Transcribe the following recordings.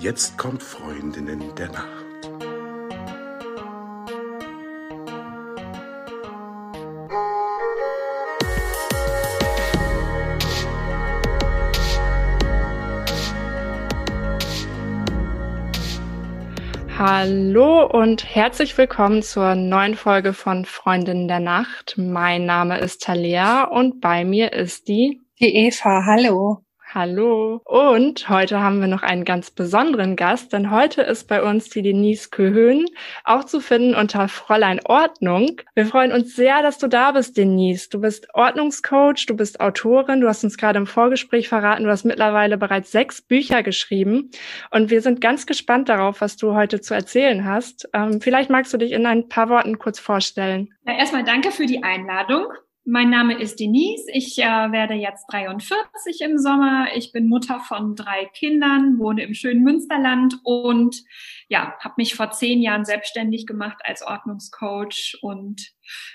Jetzt kommt Freundinnen der Nacht. Hallo und herzlich willkommen zur neuen Folge von Freundinnen der Nacht. Mein Name ist Talia und bei mir ist die die Eva. Hallo. Hallo. Und heute haben wir noch einen ganz besonderen Gast, denn heute ist bei uns die Denise Köhön, auch zu finden unter Fräulein Ordnung. Wir freuen uns sehr, dass du da bist, Denise. Du bist Ordnungscoach, du bist Autorin, du hast uns gerade im Vorgespräch verraten, du hast mittlerweile bereits sechs Bücher geschrieben. Und wir sind ganz gespannt darauf, was du heute zu erzählen hast. Ähm, vielleicht magst du dich in ein paar Worten kurz vorstellen. Ja, erstmal danke für die Einladung. Mein Name ist Denise. Ich äh, werde jetzt 43 im Sommer. Ich bin Mutter von drei Kindern, wohne im schönen Münsterland und ja, habe mich vor zehn Jahren selbstständig gemacht als Ordnungscoach und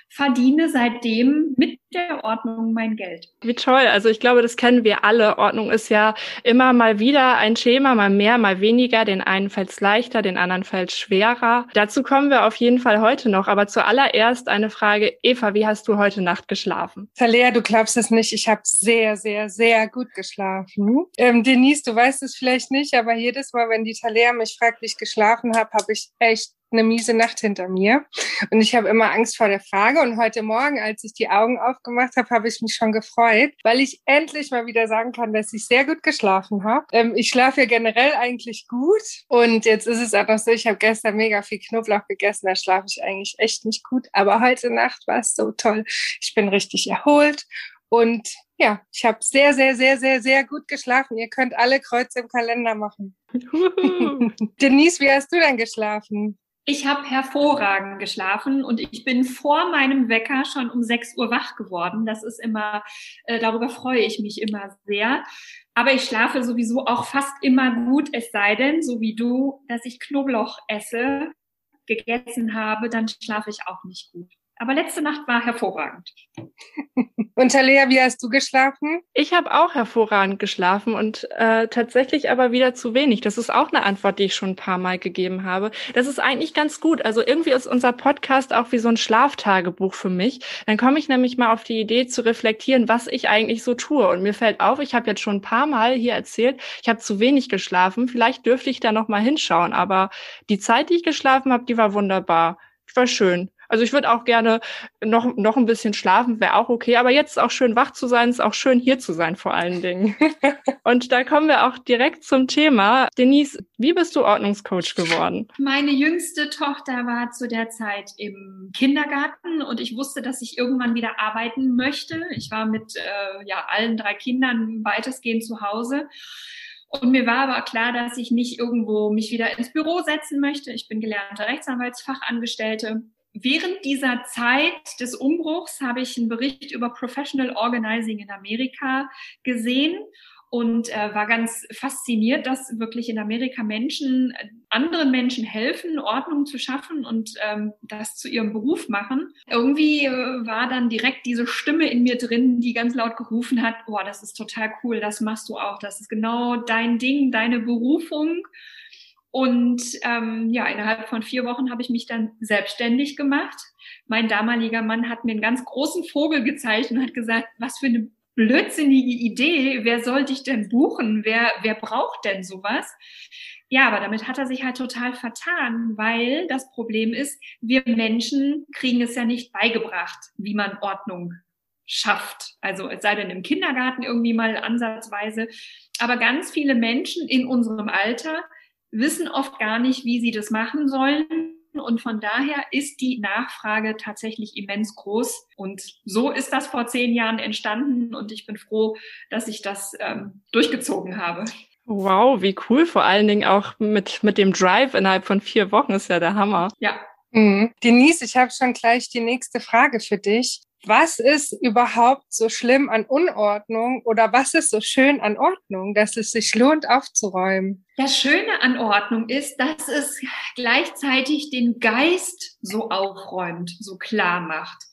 verdiene seitdem mit der Ordnung mein Geld. Wie toll. Also ich glaube, das kennen wir alle. Ordnung ist ja immer mal wieder ein Schema, mal mehr, mal weniger. Den einen fällt es leichter, den anderen fällt es schwerer. Dazu kommen wir auf jeden Fall heute noch. Aber zuallererst eine Frage. Eva, wie hast du heute Nacht geschlafen? Talea, du glaubst es nicht. Ich habe sehr, sehr, sehr gut geschlafen. Ähm, Denise, du weißt es vielleicht nicht, aber jedes Mal, wenn die Talea mich fragt, wie ich geschlafen habe, habe ich echt eine miese Nacht hinter mir. Und ich habe immer Angst vor der Frage. Und heute Morgen, als ich die Augen aufgemacht habe, habe ich mich schon gefreut, weil ich endlich mal wieder sagen kann, dass ich sehr gut geschlafen habe. Ähm, ich schlafe ja generell eigentlich gut. Und jetzt ist es auch noch so, ich habe gestern mega viel Knoblauch gegessen. Da schlafe ich eigentlich echt nicht gut. Aber heute Nacht war es so toll. Ich bin richtig erholt. Und ja, ich habe sehr, sehr, sehr, sehr, sehr gut geschlafen. Ihr könnt alle Kreuze im Kalender machen. Denise, wie hast du denn geschlafen? Ich habe hervorragend geschlafen und ich bin vor meinem Wecker schon um 6 Uhr wach geworden. Das ist immer, äh, darüber freue ich mich immer sehr. Aber ich schlafe sowieso auch fast immer gut, es sei denn, so wie du, dass ich Knoblauch esse, gegessen habe, dann schlafe ich auch nicht gut. Aber letzte Nacht war hervorragend. Und Talea, wie hast du geschlafen? Ich habe auch hervorragend geschlafen und äh, tatsächlich aber wieder zu wenig. Das ist auch eine Antwort, die ich schon ein paar Mal gegeben habe. Das ist eigentlich ganz gut. Also irgendwie ist unser Podcast auch wie so ein Schlaftagebuch für mich. Dann komme ich nämlich mal auf die Idee zu reflektieren, was ich eigentlich so tue. Und mir fällt auf, ich habe jetzt schon ein paar Mal hier erzählt, ich habe zu wenig geschlafen. Vielleicht dürfte ich da noch mal hinschauen. Aber die Zeit, die ich geschlafen habe, die war wunderbar. Die war schön. Also ich würde auch gerne noch, noch ein bisschen schlafen, wäre auch okay. Aber jetzt ist auch schön wach zu sein, ist auch schön hier zu sein vor allen Dingen. und da kommen wir auch direkt zum Thema. Denise, wie bist du Ordnungscoach geworden? Meine jüngste Tochter war zu der Zeit im Kindergarten und ich wusste, dass ich irgendwann wieder arbeiten möchte. Ich war mit äh, ja, allen drei Kindern weitestgehend zu Hause. Und mir war aber klar, dass ich nicht irgendwo mich wieder ins Büro setzen möchte. Ich bin gelernte Rechtsanwaltsfachangestellte Während dieser Zeit des Umbruchs habe ich einen Bericht über Professional Organizing in Amerika gesehen und äh, war ganz fasziniert, dass wirklich in Amerika Menschen anderen Menschen helfen, Ordnung zu schaffen und ähm, das zu ihrem Beruf machen. Irgendwie äh, war dann direkt diese Stimme in mir drin, die ganz laut gerufen hat, boah, das ist total cool, das machst du auch, das ist genau dein Ding, deine Berufung. Und ähm, ja, innerhalb von vier Wochen habe ich mich dann selbstständig gemacht. Mein damaliger Mann hat mir einen ganz großen Vogel gezeigt und hat gesagt, was für eine blödsinnige Idee, wer soll dich denn buchen? Wer, wer braucht denn sowas? Ja, aber damit hat er sich halt total vertan, weil das Problem ist, wir Menschen kriegen es ja nicht beigebracht, wie man Ordnung schafft. Also es sei denn im Kindergarten irgendwie mal ansatzweise. Aber ganz viele Menschen in unserem Alter wissen oft gar nicht, wie sie das machen sollen. Und von daher ist die Nachfrage tatsächlich immens groß. Und so ist das vor zehn Jahren entstanden. Und ich bin froh, dass ich das ähm, durchgezogen habe. Wow, wie cool. Vor allen Dingen auch mit, mit dem Drive innerhalb von vier Wochen ist ja der Hammer. Ja. Mhm. Denise, ich habe schon gleich die nächste Frage für dich was ist überhaupt so schlimm an Unordnung oder was ist so schön an Ordnung, dass es sich lohnt aufzuräumen? Das Schöne an Ordnung ist, dass es gleichzeitig den Geist so aufräumt, so klar macht.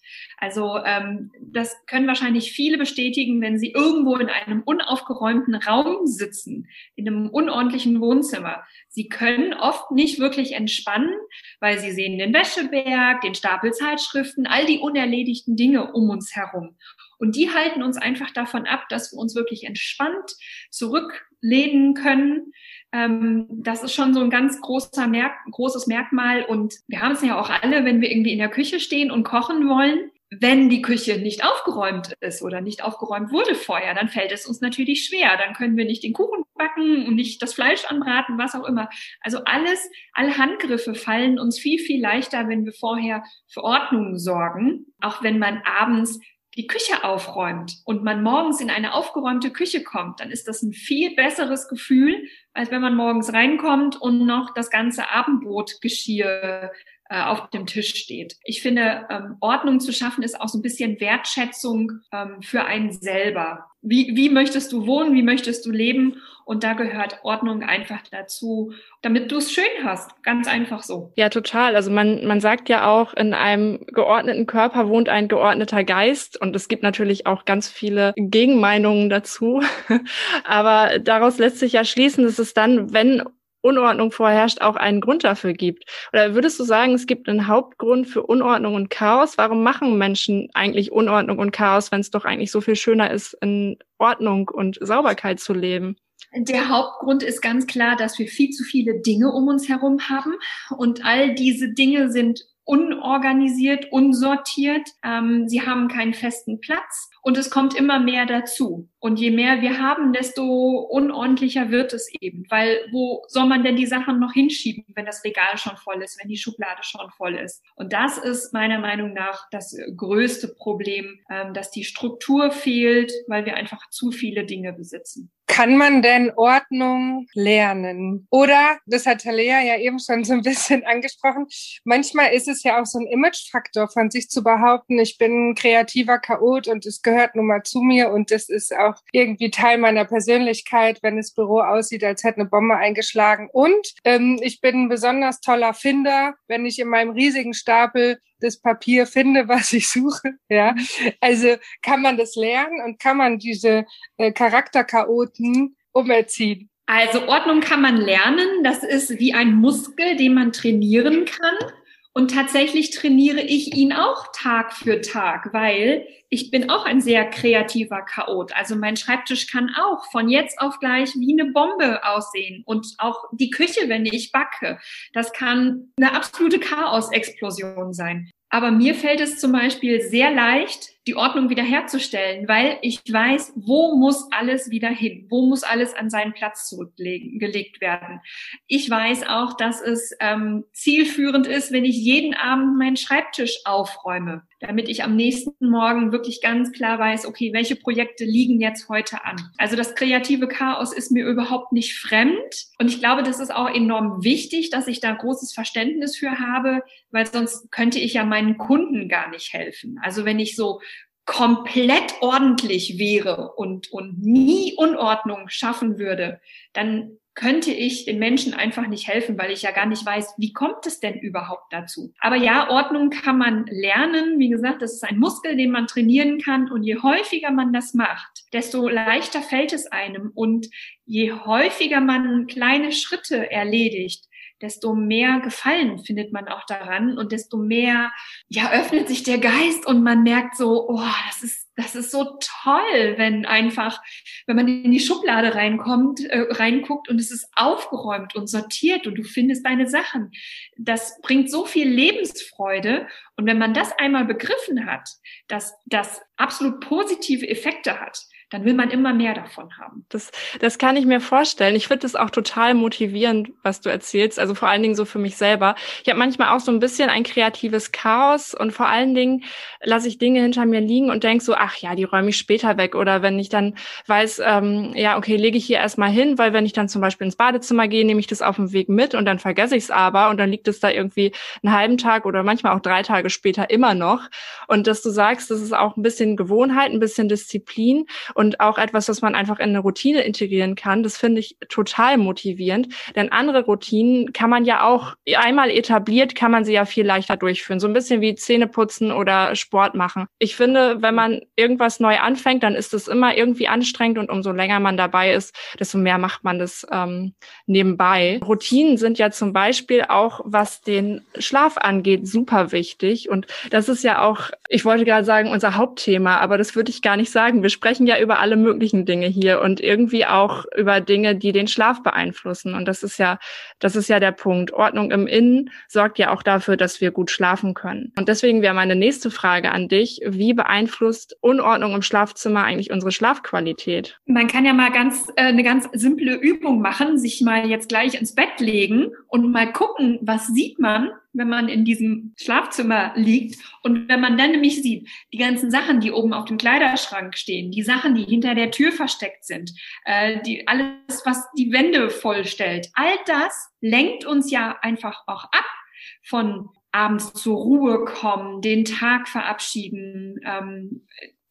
Also ähm, das können wahrscheinlich viele bestätigen, wenn sie irgendwo in einem unaufgeräumten Raum sitzen, in einem unordentlichen Wohnzimmer. Sie können oft nicht wirklich entspannen, weil sie sehen den Wäscheberg, den Stapel Zeitschriften, all die unerledigten Dinge um uns herum. Und die halten uns einfach davon ab, dass wir uns wirklich entspannt zurücklehnen können. Ähm, das ist schon so ein ganz großer Merk großes Merkmal. Und wir haben es ja auch alle, wenn wir irgendwie in der Küche stehen und kochen wollen. Wenn die Küche nicht aufgeräumt ist oder nicht aufgeräumt wurde vorher, dann fällt es uns natürlich schwer. Dann können wir nicht den Kuchen backen und nicht das Fleisch anbraten, was auch immer. Also alles, alle Handgriffe fallen uns viel, viel leichter, wenn wir vorher für Ordnung sorgen. Auch wenn man abends die Küche aufräumt und man morgens in eine aufgeräumte Küche kommt, dann ist das ein viel besseres Gefühl, als wenn man morgens reinkommt und noch das ganze Abendbrotgeschirr äh, auf dem Tisch steht. Ich finde, ähm, Ordnung zu schaffen ist auch so ein bisschen Wertschätzung ähm, für einen selber. Wie, wie möchtest du wohnen? Wie möchtest du leben? Und da gehört Ordnung einfach dazu, damit du es schön hast. Ganz einfach so. Ja, total. Also man, man sagt ja auch, in einem geordneten Körper wohnt ein geordneter Geist. Und es gibt natürlich auch ganz viele Gegenmeinungen dazu. Aber daraus lässt sich ja schließen, dass es dann, wenn Unordnung vorherrscht, auch einen Grund dafür gibt? Oder würdest du sagen, es gibt einen Hauptgrund für Unordnung und Chaos? Warum machen Menschen eigentlich Unordnung und Chaos, wenn es doch eigentlich so viel schöner ist, in Ordnung und Sauberkeit zu leben? Der Hauptgrund ist ganz klar, dass wir viel zu viele Dinge um uns herum haben und all diese Dinge sind unorganisiert, unsortiert. Ähm, sie haben keinen festen Platz und es kommt immer mehr dazu. Und je mehr wir haben, desto unordentlicher wird es eben. Weil wo soll man denn die Sachen noch hinschieben, wenn das Regal schon voll ist, wenn die Schublade schon voll ist? Und das ist meiner Meinung nach das größte Problem, ähm, dass die Struktur fehlt, weil wir einfach zu viele Dinge besitzen. Kann man denn Ordnung lernen? Oder, das hat Talea ja eben schon so ein bisschen angesprochen, manchmal ist es ja auch so ein Imagefaktor von sich zu behaupten, ich bin kreativer Chaot und es gehört nun mal zu mir und das ist auch irgendwie Teil meiner Persönlichkeit, wenn das Büro aussieht, als hätte eine Bombe eingeschlagen. Und ähm, ich bin ein besonders toller Finder, wenn ich in meinem riesigen Stapel das Papier finde, was ich suche. Ja, also kann man das lernen und kann man diese äh, Charakterchaoten umerziehen. Also Ordnung kann man lernen. Das ist wie ein Muskel, den man trainieren kann. Und tatsächlich trainiere ich ihn auch Tag für Tag, weil ich bin auch ein sehr kreativer Chaot. Also mein Schreibtisch kann auch von jetzt auf gleich wie eine Bombe aussehen. Und auch die Küche, wenn ich backe, das kann eine absolute Chaos-Explosion sein. Aber mir fällt es zum Beispiel sehr leicht, die Ordnung wiederherzustellen, weil ich weiß, wo muss alles wieder hin, wo muss alles an seinen Platz zurückgelegt werden. Ich weiß auch, dass es ähm, zielführend ist, wenn ich jeden Abend meinen Schreibtisch aufräume, damit ich am nächsten Morgen wirklich ganz klar weiß, okay, welche Projekte liegen jetzt heute an. Also das kreative Chaos ist mir überhaupt nicht fremd und ich glaube, das ist auch enorm wichtig, dass ich da großes Verständnis für habe, weil sonst könnte ich ja meinen Kunden gar nicht helfen. Also wenn ich so komplett ordentlich wäre und, und nie Unordnung schaffen würde, dann könnte ich den Menschen einfach nicht helfen, weil ich ja gar nicht weiß, wie kommt es denn überhaupt dazu. Aber ja, Ordnung kann man lernen. Wie gesagt, das ist ein Muskel, den man trainieren kann. Und je häufiger man das macht, desto leichter fällt es einem. Und je häufiger man kleine Schritte erledigt, desto mehr Gefallen findet man auch daran und desto mehr, ja, öffnet sich der Geist und man merkt so, oh, das ist, das ist so toll, wenn einfach, wenn man in die Schublade reinkommt, äh, reinguckt und es ist aufgeräumt und sortiert und du findest deine Sachen. Das bringt so viel Lebensfreude und wenn man das einmal begriffen hat, dass das absolut positive Effekte hat, dann will man immer mehr davon haben. Das, das kann ich mir vorstellen. Ich finde das auch total motivierend, was du erzählst. Also vor allen Dingen so für mich selber. Ich habe manchmal auch so ein bisschen ein kreatives Chaos und vor allen Dingen lasse ich Dinge hinter mir liegen und denke so, ach ja, die räume ich später weg. Oder wenn ich dann weiß, ähm, ja, okay, lege ich hier erstmal hin, weil wenn ich dann zum Beispiel ins Badezimmer gehe, nehme ich das auf dem Weg mit und dann vergesse ich es aber und dann liegt es da irgendwie einen halben Tag oder manchmal auch drei Tage später immer noch. Und dass du sagst, das ist auch ein bisschen Gewohnheit, ein bisschen Disziplin und auch etwas, was man einfach in eine Routine integrieren kann. Das finde ich total motivierend, denn andere Routinen kann man ja auch einmal etabliert, kann man sie ja viel leichter durchführen. So ein bisschen wie Zähne putzen oder Sport machen. Ich finde, wenn man irgendwas neu anfängt, dann ist es immer irgendwie anstrengend und umso länger man dabei ist, desto mehr macht man das ähm, nebenbei. Routinen sind ja zum Beispiel auch, was den Schlaf angeht, super wichtig. Und das ist ja auch, ich wollte gerade sagen, unser Hauptthema, aber das würde ich gar nicht sagen. Wir sprechen ja über alle möglichen Dinge hier und irgendwie auch über Dinge, die den Schlaf beeinflussen. Und das ist ja, das ist ja der Punkt. Ordnung im Innen sorgt ja auch dafür, dass wir gut schlafen können. Und deswegen wäre meine nächste Frage an dich. Wie beeinflusst Unordnung im Schlafzimmer eigentlich unsere Schlafqualität? Man kann ja mal ganz, äh, eine ganz simple Übung machen, sich mal jetzt gleich ins Bett legen und mal gucken, was sieht man, wenn man in diesem Schlafzimmer liegt. Und wenn man dann nämlich sieht, die ganzen Sachen, die oben auf dem Kleiderschrank stehen, die Sachen, die hinter der Tür versteckt sind, äh, die, alles, was die Wände vollstellt, all das lenkt uns ja einfach auch ab von abends zur Ruhe kommen, den Tag verabschieden. Ähm,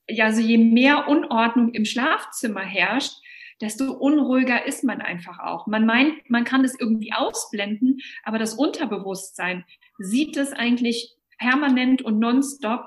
ja, also je mehr Unordnung im Schlafzimmer herrscht, desto unruhiger ist man einfach auch. Man meint, man kann das irgendwie ausblenden, aber das Unterbewusstsein sieht es eigentlich permanent und nonstop.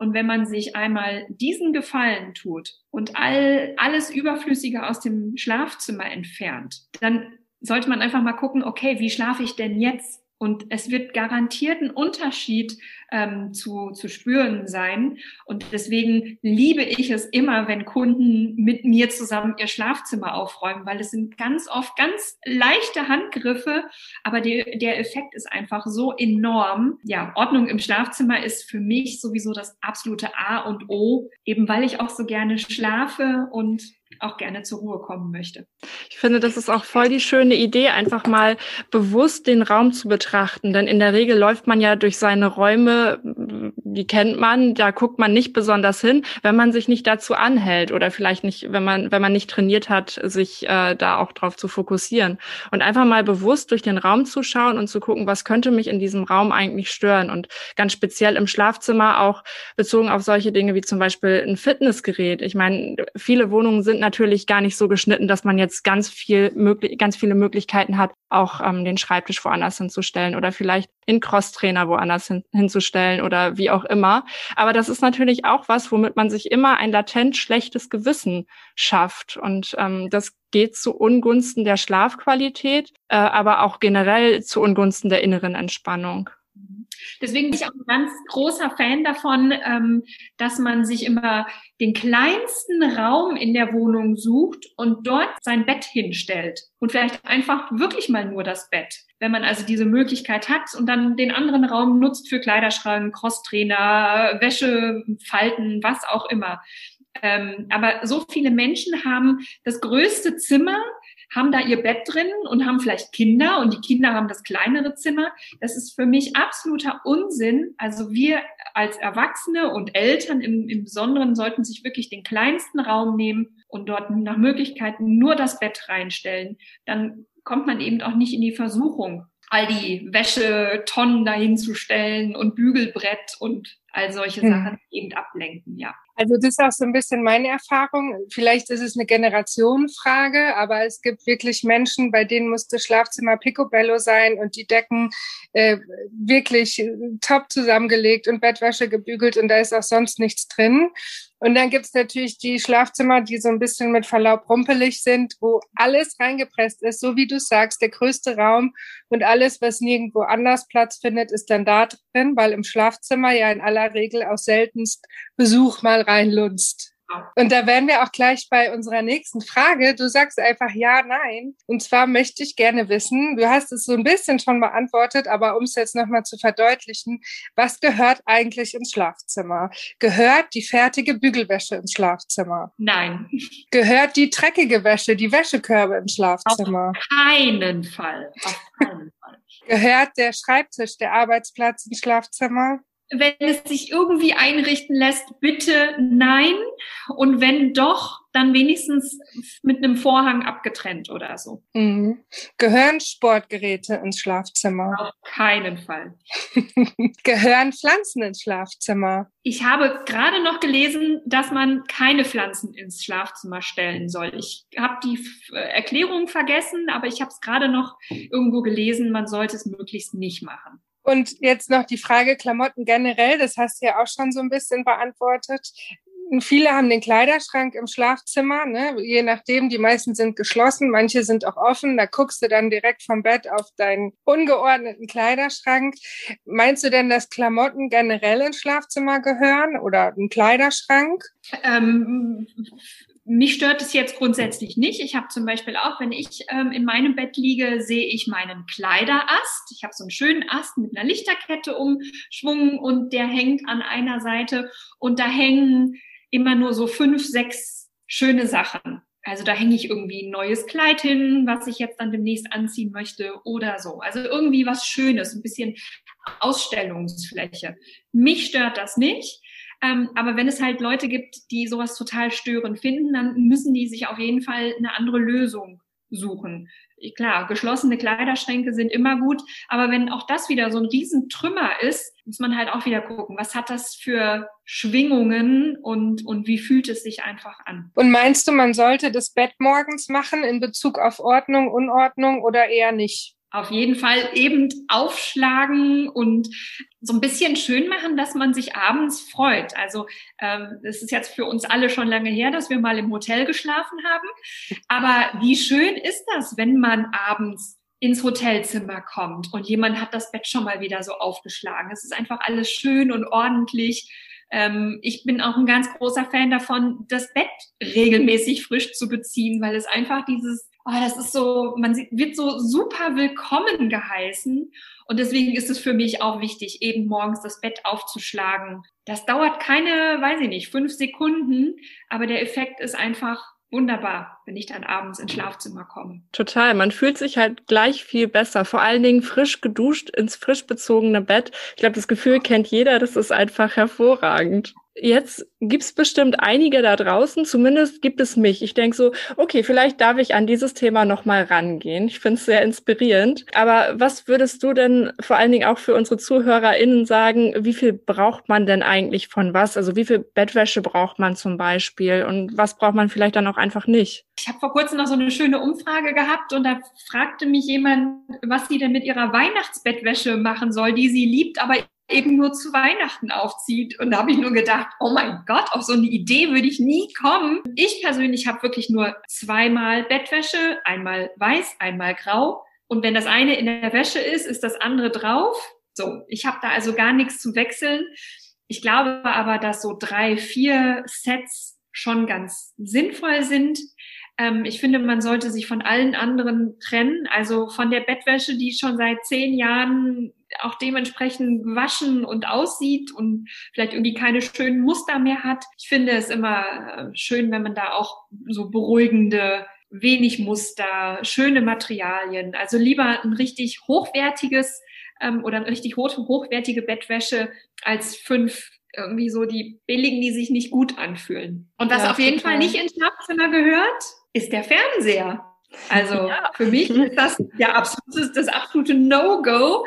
Und wenn man sich einmal diesen Gefallen tut und all, alles Überflüssige aus dem Schlafzimmer entfernt, dann sollte man einfach mal gucken, okay, wie schlafe ich denn jetzt? Und es wird garantiert ein Unterschied ähm, zu, zu spüren sein. Und deswegen liebe ich es immer, wenn Kunden mit mir zusammen ihr Schlafzimmer aufräumen, weil es sind ganz oft ganz leichte Handgriffe, aber die, der Effekt ist einfach so enorm. Ja, Ordnung im Schlafzimmer ist für mich sowieso das absolute A und O, eben weil ich auch so gerne schlafe und auch gerne zur Ruhe kommen möchte. Ich finde, das ist auch voll die schöne Idee, einfach mal bewusst den Raum zu betrachten. Denn in der Regel läuft man ja durch seine Räume, die kennt man, da guckt man nicht besonders hin, wenn man sich nicht dazu anhält oder vielleicht nicht, wenn man, wenn man nicht trainiert hat, sich äh, da auch drauf zu fokussieren. Und einfach mal bewusst durch den Raum zu schauen und zu gucken, was könnte mich in diesem Raum eigentlich stören. Und ganz speziell im Schlafzimmer auch bezogen auf solche Dinge wie zum Beispiel ein Fitnessgerät. Ich meine, viele Wohnungen sind natürlich gar nicht so geschnitten, dass man jetzt ganz viel möglich, ganz viele Möglichkeiten hat, auch ähm, den Schreibtisch woanders hinzustellen oder vielleicht den Crosstrainer woanders hin, hinzustellen oder wie auch immer. Aber das ist natürlich auch was, womit man sich immer ein latent schlechtes Gewissen schafft. Und ähm, das geht zu Ungunsten der Schlafqualität, äh, aber auch generell zu Ungunsten der inneren Entspannung. Deswegen bin ich auch ein ganz großer Fan davon, ähm, dass man sich immer den kleinsten Raum in der Wohnung sucht und dort sein Bett hinstellt. Und vielleicht einfach wirklich mal nur das Bett. Wenn man also diese Möglichkeit hat und dann den anderen Raum nutzt für Kleiderschrank, Crosstrainer, Wäsche, Falten, was auch immer. Ähm, aber so viele Menschen haben das größte Zimmer haben da ihr Bett drin und haben vielleicht Kinder und die Kinder haben das kleinere Zimmer. Das ist für mich absoluter Unsinn. Also wir als Erwachsene und Eltern im, im Besonderen sollten sich wirklich den kleinsten Raum nehmen und dort nach Möglichkeiten nur das Bett reinstellen. Dann kommt man eben auch nicht in die Versuchung, all die Wäschetonnen dahin zu stellen und Bügelbrett und all solche hm. Sachen eben ablenken, ja. Also das ist auch so ein bisschen meine Erfahrung. Vielleicht ist es eine Generationenfrage, aber es gibt wirklich Menschen, bei denen muss das Schlafzimmer picobello sein und die Decken äh, wirklich top zusammengelegt und Bettwäsche gebügelt und da ist auch sonst nichts drin. Und dann gibt's natürlich die Schlafzimmer, die so ein bisschen mit Verlaub rumpelig sind, wo alles reingepresst ist, so wie du sagst, der größte Raum und alles, was nirgendwo anders Platz findet, ist dann da drin, weil im Schlafzimmer ja in aller Regel auch seltenst Besuch mal reinlunzt. Und da wären wir auch gleich bei unserer nächsten Frage. Du sagst einfach ja, nein. Und zwar möchte ich gerne wissen, du hast es so ein bisschen schon beantwortet, aber um es jetzt nochmal zu verdeutlichen, was gehört eigentlich ins Schlafzimmer? Gehört die fertige Bügelwäsche ins Schlafzimmer? Nein. Gehört die dreckige Wäsche, die Wäschekörbe ins Schlafzimmer? Auf keinen Fall. Auf keinen Fall. Gehört der Schreibtisch, der Arbeitsplatz ins Schlafzimmer? Wenn es sich irgendwie einrichten lässt, bitte nein. Und wenn doch, dann wenigstens mit einem Vorhang abgetrennt oder so. Mhm. Gehören Sportgeräte ins Schlafzimmer? Auf keinen Fall. Gehören Pflanzen ins Schlafzimmer? Ich habe gerade noch gelesen, dass man keine Pflanzen ins Schlafzimmer stellen soll. Ich habe die Erklärung vergessen, aber ich habe es gerade noch irgendwo gelesen, man sollte es möglichst nicht machen. Und jetzt noch die Frage Klamotten generell, das hast du ja auch schon so ein bisschen beantwortet. Viele haben den Kleiderschrank im Schlafzimmer, ne? je nachdem, die meisten sind geschlossen, manche sind auch offen, da guckst du dann direkt vom Bett auf deinen ungeordneten Kleiderschrank. Meinst du denn, dass Klamotten generell ins Schlafzimmer gehören oder ein Kleiderschrank? Ähm, mich stört es jetzt grundsätzlich nicht. Ich habe zum Beispiel auch, wenn ich ähm, in meinem Bett liege, sehe ich meinen Kleiderast. Ich habe so einen schönen Ast mit einer Lichterkette umschwungen und der hängt an einer Seite und da hängen immer nur so fünf, sechs schöne Sachen. Also da hänge ich irgendwie ein neues Kleid hin, was ich jetzt dann demnächst anziehen möchte oder so. Also irgendwie was Schönes, ein bisschen Ausstellungsfläche. Mich stört das nicht. Ähm, aber wenn es halt Leute gibt, die sowas total störend finden, dann müssen die sich auf jeden Fall eine andere Lösung suchen. Klar, geschlossene Kleiderschränke sind immer gut, aber wenn auch das wieder so ein Riesentrümmer ist, muss man halt auch wieder gucken, was hat das für Schwingungen und, und wie fühlt es sich einfach an. Und meinst du, man sollte das Bett morgens machen in Bezug auf Ordnung, Unordnung oder eher nicht? Auf jeden Fall eben aufschlagen und so ein bisschen schön machen, dass man sich abends freut. Also ähm, das ist jetzt für uns alle schon lange her, dass wir mal im Hotel geschlafen haben. Aber wie schön ist das, wenn man abends ins Hotelzimmer kommt und jemand hat das Bett schon mal wieder so aufgeschlagen. Es ist einfach alles schön und ordentlich. Ähm, ich bin auch ein ganz großer Fan davon, das Bett regelmäßig frisch zu beziehen, weil es einfach dieses oh, das ist so, man wird so super willkommen geheißen. Und deswegen ist es für mich auch wichtig, eben morgens das Bett aufzuschlagen. Das dauert keine, weiß ich nicht, fünf Sekunden, aber der Effekt ist einfach wunderbar, wenn ich dann abends ins Schlafzimmer komme. Total. Man fühlt sich halt gleich viel besser. Vor allen Dingen frisch geduscht ins frisch bezogene Bett. Ich glaube, das Gefühl kennt jeder. Das ist einfach hervorragend. Jetzt gibt's bestimmt einige da draußen, zumindest gibt es mich. Ich denke so, okay, vielleicht darf ich an dieses Thema nochmal rangehen. Ich finde es sehr inspirierend. Aber was würdest du denn vor allen Dingen auch für unsere ZuhörerInnen sagen, wie viel braucht man denn eigentlich von was? Also wie viel Bettwäsche braucht man zum Beispiel und was braucht man vielleicht dann auch einfach nicht? Ich habe vor kurzem noch so eine schöne Umfrage gehabt und da fragte mich jemand, was sie denn mit ihrer Weihnachtsbettwäsche machen soll, die sie liebt, aber eben nur zu Weihnachten aufzieht. Und da habe ich nur gedacht, oh mein Gott, auf so eine Idee würde ich nie kommen. Ich persönlich habe wirklich nur zweimal Bettwäsche, einmal weiß, einmal grau. Und wenn das eine in der Wäsche ist, ist das andere drauf. So, ich habe da also gar nichts zu wechseln. Ich glaube aber, dass so drei, vier Sets schon ganz sinnvoll sind. Ähm, ich finde, man sollte sich von allen anderen trennen. Also von der Bettwäsche, die schon seit zehn Jahren auch dementsprechend gewaschen und aussieht und vielleicht irgendwie keine schönen Muster mehr hat. Ich finde es immer äh, schön, wenn man da auch so beruhigende wenig Muster, schöne Materialien. Also lieber ein richtig hochwertiges ähm, oder ein richtig hoch, hochwertige Bettwäsche als fünf irgendwie so die billigen, die sich nicht gut anfühlen. Und was ja, auf jeden total. Fall nicht ins Schlafzimmer gehört, ist der Fernseher. Also ja. für mich ist das der absolute, das absolute No-Go.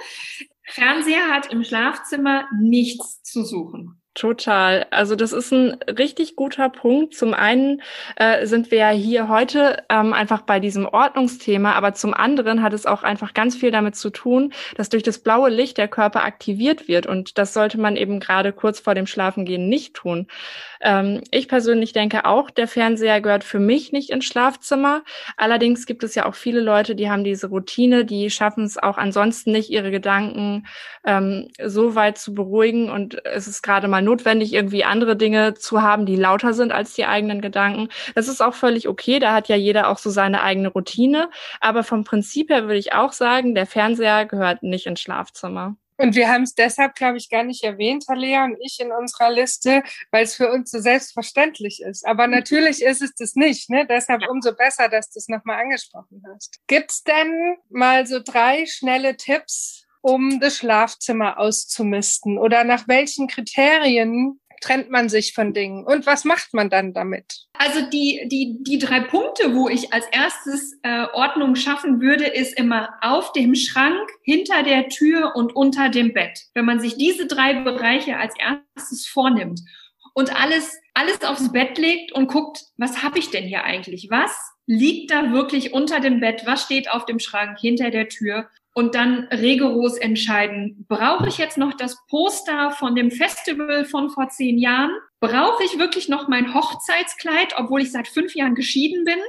Fernseher hat im Schlafzimmer nichts zu suchen. Total. Also das ist ein richtig guter Punkt. Zum einen äh, sind wir ja hier heute ähm, einfach bei diesem Ordnungsthema, aber zum anderen hat es auch einfach ganz viel damit zu tun, dass durch das blaue Licht der Körper aktiviert wird und das sollte man eben gerade kurz vor dem Schlafengehen nicht tun. Ähm, ich persönlich denke auch, der Fernseher gehört für mich nicht ins Schlafzimmer. Allerdings gibt es ja auch viele Leute, die haben diese Routine, die schaffen es auch ansonsten nicht, ihre Gedanken ähm, so weit zu beruhigen. Und es ist gerade mal notwendig, irgendwie andere Dinge zu haben, die lauter sind als die eigenen Gedanken. Das ist auch völlig okay. Da hat ja jeder auch so seine eigene Routine. Aber vom Prinzip her würde ich auch sagen, der Fernseher gehört nicht ins Schlafzimmer. Und wir haben es deshalb, glaube ich, gar nicht erwähnt, Talea und ich in unserer Liste, weil es für uns so selbstverständlich ist. Aber natürlich ist es das nicht. Ne? Deshalb umso besser, dass du es nochmal angesprochen hast. Gibt's denn mal so drei schnelle Tipps, um das Schlafzimmer auszumisten? Oder nach welchen Kriterien trennt man sich von Dingen? Und was macht man dann damit? Also die, die, die drei Punkte, wo ich als erstes äh, Ordnung schaffen würde, ist immer auf dem Schrank, hinter der Tür und unter dem Bett. Wenn man sich diese drei Bereiche als erstes vornimmt und alles, alles aufs Bett legt und guckt, was habe ich denn hier eigentlich? Was liegt da wirklich unter dem Bett? Was steht auf dem Schrank, hinter der Tür? Und dann rigoros entscheiden, brauche ich jetzt noch das Poster von dem Festival von vor zehn Jahren? Brauche ich wirklich noch mein Hochzeitskleid, obwohl ich seit fünf Jahren geschieden bin?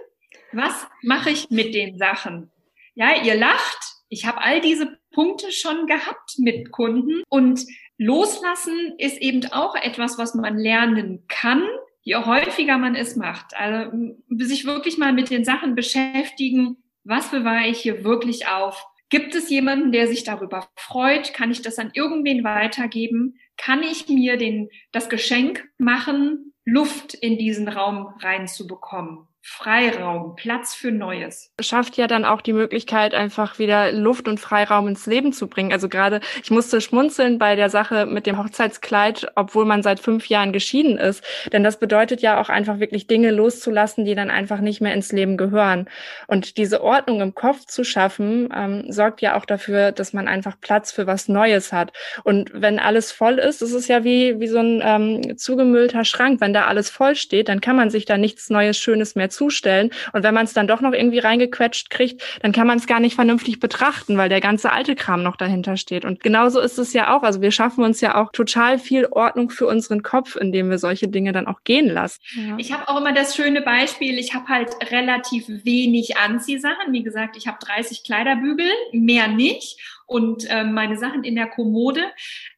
Was mache ich mit den Sachen? Ja, ihr lacht. Ich habe all diese Punkte schon gehabt mit Kunden und loslassen ist eben auch etwas, was man lernen kann, je häufiger man es macht. Also sich wirklich mal mit den Sachen beschäftigen, was bewahre ich hier wirklich auf? Gibt es jemanden, der sich darüber freut? Kann ich das an irgendwen weitergeben? Kann ich mir den, das Geschenk machen, Luft in diesen Raum reinzubekommen? Freiraum, Platz für Neues. Schafft ja dann auch die Möglichkeit, einfach wieder Luft und Freiraum ins Leben zu bringen. Also gerade, ich musste schmunzeln bei der Sache mit dem Hochzeitskleid, obwohl man seit fünf Jahren geschieden ist. Denn das bedeutet ja auch einfach wirklich Dinge loszulassen, die dann einfach nicht mehr ins Leben gehören. Und diese Ordnung im Kopf zu schaffen, ähm, sorgt ja auch dafür, dass man einfach Platz für was Neues hat. Und wenn alles voll ist, ist es ja wie, wie so ein ähm, zugemüllter Schrank. Wenn da alles voll steht, dann kann man sich da nichts Neues, Schönes mehr zustellen. Und wenn man es dann doch noch irgendwie reingequetscht kriegt, dann kann man es gar nicht vernünftig betrachten, weil der ganze alte Kram noch dahinter steht. Und genauso ist es ja auch. Also wir schaffen uns ja auch total viel Ordnung für unseren Kopf, indem wir solche Dinge dann auch gehen lassen. Ja. Ich habe auch immer das schöne Beispiel, ich habe halt relativ wenig Anziehsachen. Wie gesagt, ich habe 30 Kleiderbügel, mehr nicht. Und äh, meine Sachen in der Kommode.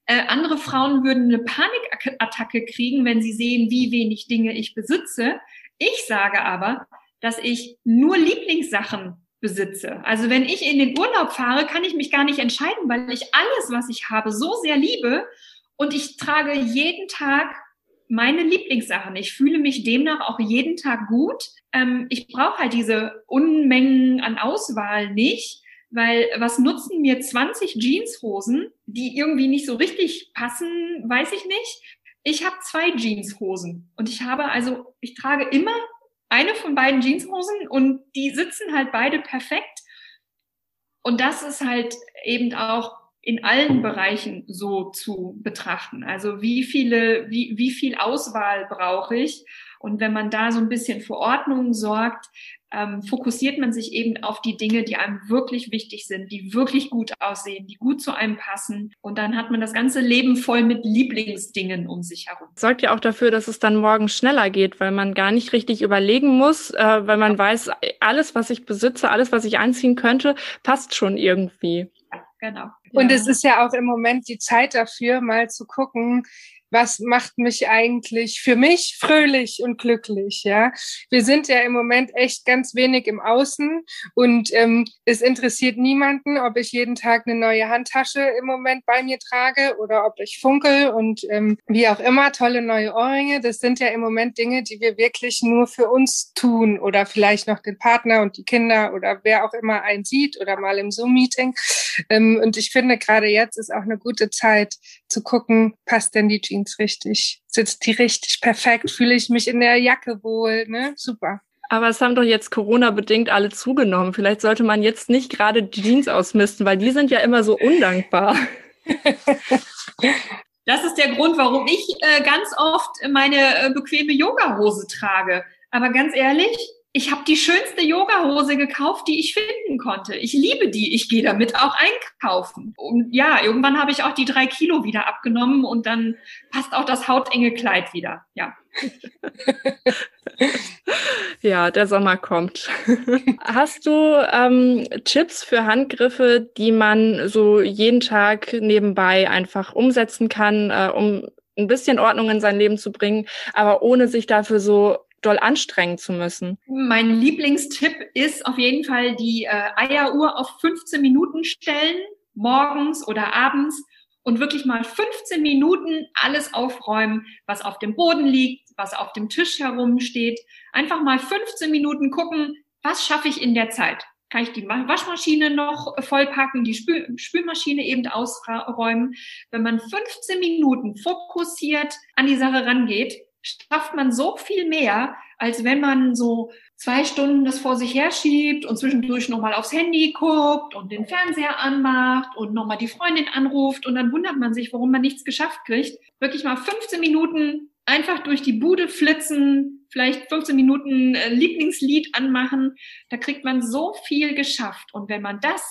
Äh, andere Frauen würden eine Panikattacke kriegen, wenn sie sehen, wie wenig Dinge ich besitze. Ich sage aber, dass ich nur Lieblingssachen besitze. Also wenn ich in den Urlaub fahre, kann ich mich gar nicht entscheiden, weil ich alles, was ich habe, so sehr liebe und ich trage jeden Tag meine Lieblingssachen. Ich fühle mich demnach auch jeden Tag gut. Ähm, ich brauche halt diese Unmengen an Auswahl nicht, weil was nutzen mir 20 Jeanshosen, die irgendwie nicht so richtig passen, weiß ich nicht. Ich habe zwei Jeanshosen und ich habe also, ich trage immer eine von beiden Jeanshosen und die sitzen halt beide perfekt. Und das ist halt eben auch in allen Bereichen so zu betrachten. Also wie viele, wie, wie viel Auswahl brauche ich? Und wenn man da so ein bisschen für Ordnung sorgt, ähm, fokussiert man sich eben auf die Dinge, die einem wirklich wichtig sind, die wirklich gut aussehen, die gut zu einem passen. Und dann hat man das ganze Leben voll mit Lieblingsdingen um sich herum. Sorgt ja auch dafür, dass es dann morgen schneller geht, weil man gar nicht richtig überlegen muss, äh, weil man weiß, alles, was ich besitze, alles, was ich anziehen könnte, passt schon irgendwie. genau. Und ja. es ist ja auch im Moment die Zeit dafür, mal zu gucken, was macht mich eigentlich für mich fröhlich und glücklich, ja. Wir sind ja im Moment echt ganz wenig im Außen und ähm, es interessiert niemanden, ob ich jeden Tag eine neue Handtasche im Moment bei mir trage oder ob ich funkel und ähm, wie auch immer, tolle neue Ohrringe. Das sind ja im Moment Dinge, die wir wirklich nur für uns tun oder vielleicht noch den Partner und die Kinder oder wer auch immer einen sieht oder mal im Zoom-Meeting. Ähm, und ich finde, gerade jetzt ist auch eine gute Zeit zu gucken, passt denn die Jeans richtig? Sitzt die richtig perfekt? Fühle ich mich in der Jacke wohl? Ne? Super. Aber es haben doch jetzt Corona-bedingt alle zugenommen. Vielleicht sollte man jetzt nicht gerade die Jeans ausmisten, weil die sind ja immer so undankbar. Das ist der Grund, warum ich äh, ganz oft meine äh, bequeme Yoga-Hose trage. Aber ganz ehrlich, ich habe die schönste Yoga-Hose gekauft, die ich finden konnte. Ich liebe die. Ich gehe damit auch einkaufen. Und ja, irgendwann habe ich auch die drei Kilo wieder abgenommen und dann passt auch das hautenge Kleid wieder. Ja. ja, der Sommer kommt. Hast du ähm, Tipps für Handgriffe, die man so jeden Tag nebenbei einfach umsetzen kann, äh, um ein bisschen Ordnung in sein Leben zu bringen, aber ohne sich dafür so doll anstrengen zu müssen? Mein Lieblingstipp ist auf jeden Fall die äh, Eieruhr auf 15 Minuten stellen, morgens oder abends und wirklich mal 15 Minuten alles aufräumen, was auf dem Boden liegt, was auf dem Tisch herumsteht. Einfach mal 15 Minuten gucken, was schaffe ich in der Zeit? kann ich die Waschmaschine noch vollpacken, die Spül Spülmaschine eben ausräumen. Wenn man 15 Minuten fokussiert an die Sache rangeht, schafft man so viel mehr, als wenn man so zwei Stunden das vor sich herschiebt und zwischendurch nochmal aufs Handy guckt und den Fernseher anmacht und nochmal die Freundin anruft und dann wundert man sich, warum man nichts geschafft kriegt. Wirklich mal 15 Minuten einfach durch die Bude flitzen, vielleicht 15 Minuten äh, Lieblingslied anmachen. Da kriegt man so viel geschafft. Und wenn man das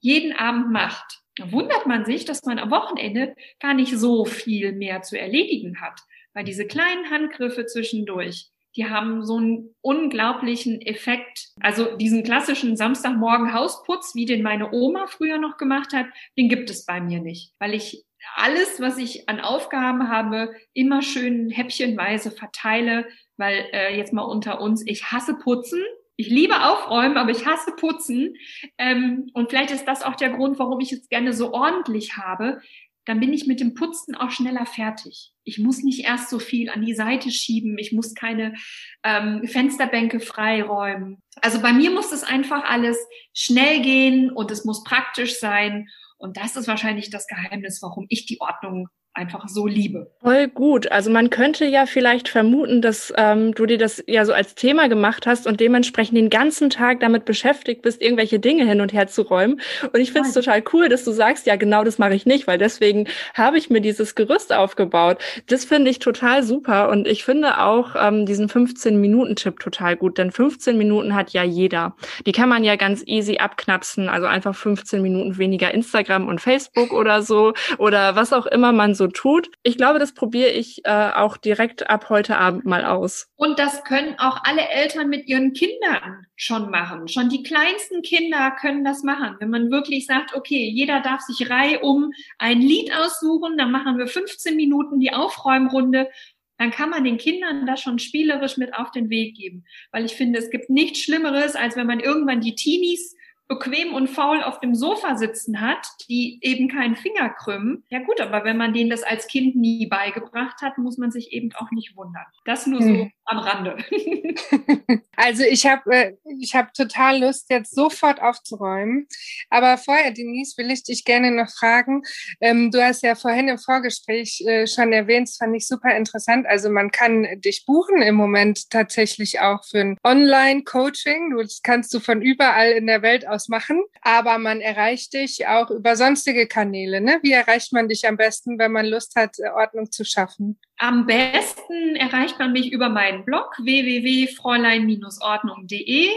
jeden Abend macht, dann wundert man sich, dass man am Wochenende gar nicht so viel mehr zu erledigen hat. Weil diese kleinen Handgriffe zwischendurch, die haben so einen unglaublichen Effekt. Also diesen klassischen Samstagmorgen Hausputz, wie den meine Oma früher noch gemacht hat, den gibt es bei mir nicht, weil ich alles, was ich an Aufgaben habe, immer schön häppchenweise verteile, weil äh, jetzt mal unter uns, ich hasse Putzen. Ich liebe Aufräumen, aber ich hasse Putzen. Ähm, und vielleicht ist das auch der Grund, warum ich es gerne so ordentlich habe. Dann bin ich mit dem Putzen auch schneller fertig. Ich muss nicht erst so viel an die Seite schieben. Ich muss keine ähm, Fensterbänke freiräumen. Also bei mir muss es einfach alles schnell gehen und es muss praktisch sein. Und das ist wahrscheinlich das Geheimnis, warum ich die Ordnung einfach so liebe. Voll gut. Also man könnte ja vielleicht vermuten, dass ähm, du dir das ja so als Thema gemacht hast und dementsprechend den ganzen Tag damit beschäftigt bist, irgendwelche Dinge hin und her zu räumen. Und ich finde es total cool, dass du sagst, ja genau das mache ich nicht, weil deswegen habe ich mir dieses Gerüst aufgebaut. Das finde ich total super und ich finde auch ähm, diesen 15-Minuten-Tipp total gut, denn 15 Minuten hat ja jeder. Die kann man ja ganz easy abknapsen, also einfach 15 Minuten weniger Instagram und Facebook oder so oder was auch immer man so so tut. Ich glaube, das probiere ich äh, auch direkt ab heute Abend mal aus. Und das können auch alle Eltern mit ihren Kindern schon machen. Schon die kleinsten Kinder können das machen. Wenn man wirklich sagt, okay, jeder darf sich reihum ein Lied aussuchen, dann machen wir 15 Minuten die Aufräumrunde dann kann man den Kindern das schon spielerisch mit auf den Weg geben. Weil ich finde, es gibt nichts Schlimmeres, als wenn man irgendwann die Teenies bequem und faul auf dem Sofa sitzen hat, die eben keinen Finger krümmen. Ja gut, aber wenn man denen das als Kind nie beigebracht hat, muss man sich eben auch nicht wundern. Das nur so hm. am Rande. also ich habe äh, ich hab total Lust, jetzt sofort aufzuräumen. Aber vorher, Denise, will ich dich gerne noch fragen. Ähm, du hast ja vorhin im Vorgespräch äh, schon erwähnt, das fand ich super interessant. Also man kann dich buchen im Moment tatsächlich auch für ein Online-Coaching. Das kannst du von überall in der Welt aus machen. Aber man erreicht dich auch über sonstige Kanäle. Ne? Wie erreicht man dich am besten, wenn man Lust hat, Ordnung zu schaffen? Am besten erreicht man mich über meinen Blog www.fräulein-ordnung.de.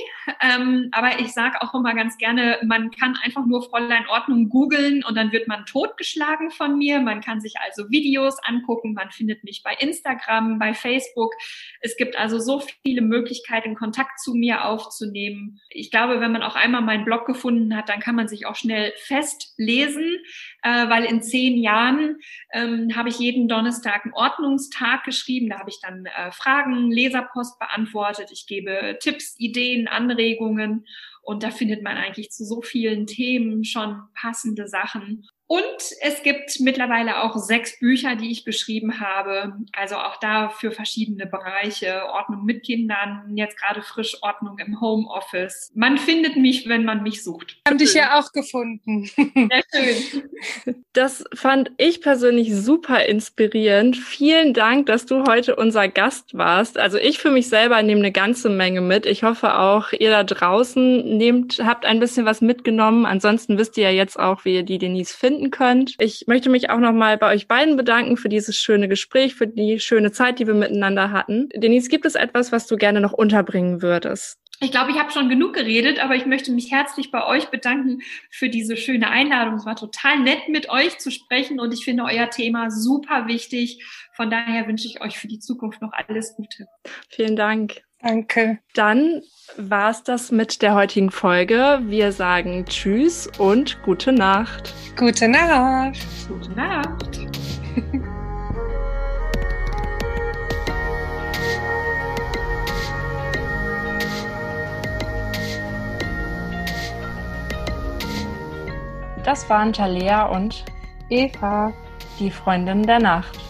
Ähm, aber ich sage auch immer ganz gerne, man kann einfach nur Fräulein Ordnung googeln und dann wird man totgeschlagen von mir. Man kann sich also Videos angucken. Man findet mich bei Instagram, bei Facebook. Es gibt also so viele Möglichkeiten, Kontakt zu mir aufzunehmen. Ich glaube, wenn man auch einmal meinen Blog gefunden hat, dann kann man sich auch schnell festlesen, äh, weil in zehn Jahren ähm, habe ich jeden Donnerstag einen Ordnung Ordnungstag geschrieben. Da habe ich dann äh, Fragen, Leserpost beantwortet. Ich gebe Tipps, Ideen, Anregungen. Und da findet man eigentlich zu so vielen Themen schon passende Sachen. Und es gibt mittlerweile auch sechs Bücher, die ich geschrieben habe. Also auch da für verschiedene Bereiche. Ordnung mit Kindern, jetzt gerade frisch Ordnung im Homeoffice. Man findet mich, wenn man mich sucht. Haben dich ja auch gefunden. Sehr schön. Das fand ich persönlich super inspirierend. Vielen Dank, dass du heute unser Gast warst. Also ich für mich selber nehme eine ganze Menge mit. Ich hoffe auch, ihr da draußen nehmt, habt ein bisschen was mitgenommen. Ansonsten wisst ihr ja jetzt auch, wie ihr die Denise findet finden könnt. Ich möchte mich auch nochmal bei euch beiden bedanken für dieses schöne Gespräch, für die schöne Zeit, die wir miteinander hatten. Denise, gibt es etwas, was du gerne noch unterbringen würdest? Ich glaube, ich habe schon genug geredet, aber ich möchte mich herzlich bei euch bedanken für diese schöne Einladung. Es war total nett, mit euch zu sprechen und ich finde euer Thema super wichtig. Von daher wünsche ich euch für die Zukunft noch alles Gute. Vielen Dank. Danke. Dann war's das mit der heutigen Folge. Wir sagen Tschüss und gute Nacht. Gute Nacht. Gute Nacht. Das waren Talea und Eva, die Freundin der Nacht.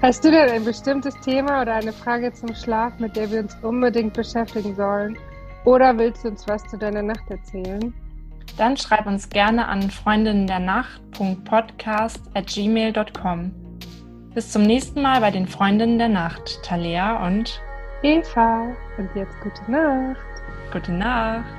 Hast du denn ein bestimmtes Thema oder eine Frage zum Schlaf, mit der wir uns unbedingt beschäftigen sollen? Oder willst du uns was zu deiner Nacht erzählen? Dann schreib uns gerne an freundinnendernacht.podcast.gmail.com. Bis zum nächsten Mal bei den Freundinnen der Nacht, Talea und Eva. Und jetzt gute Nacht. Gute Nacht.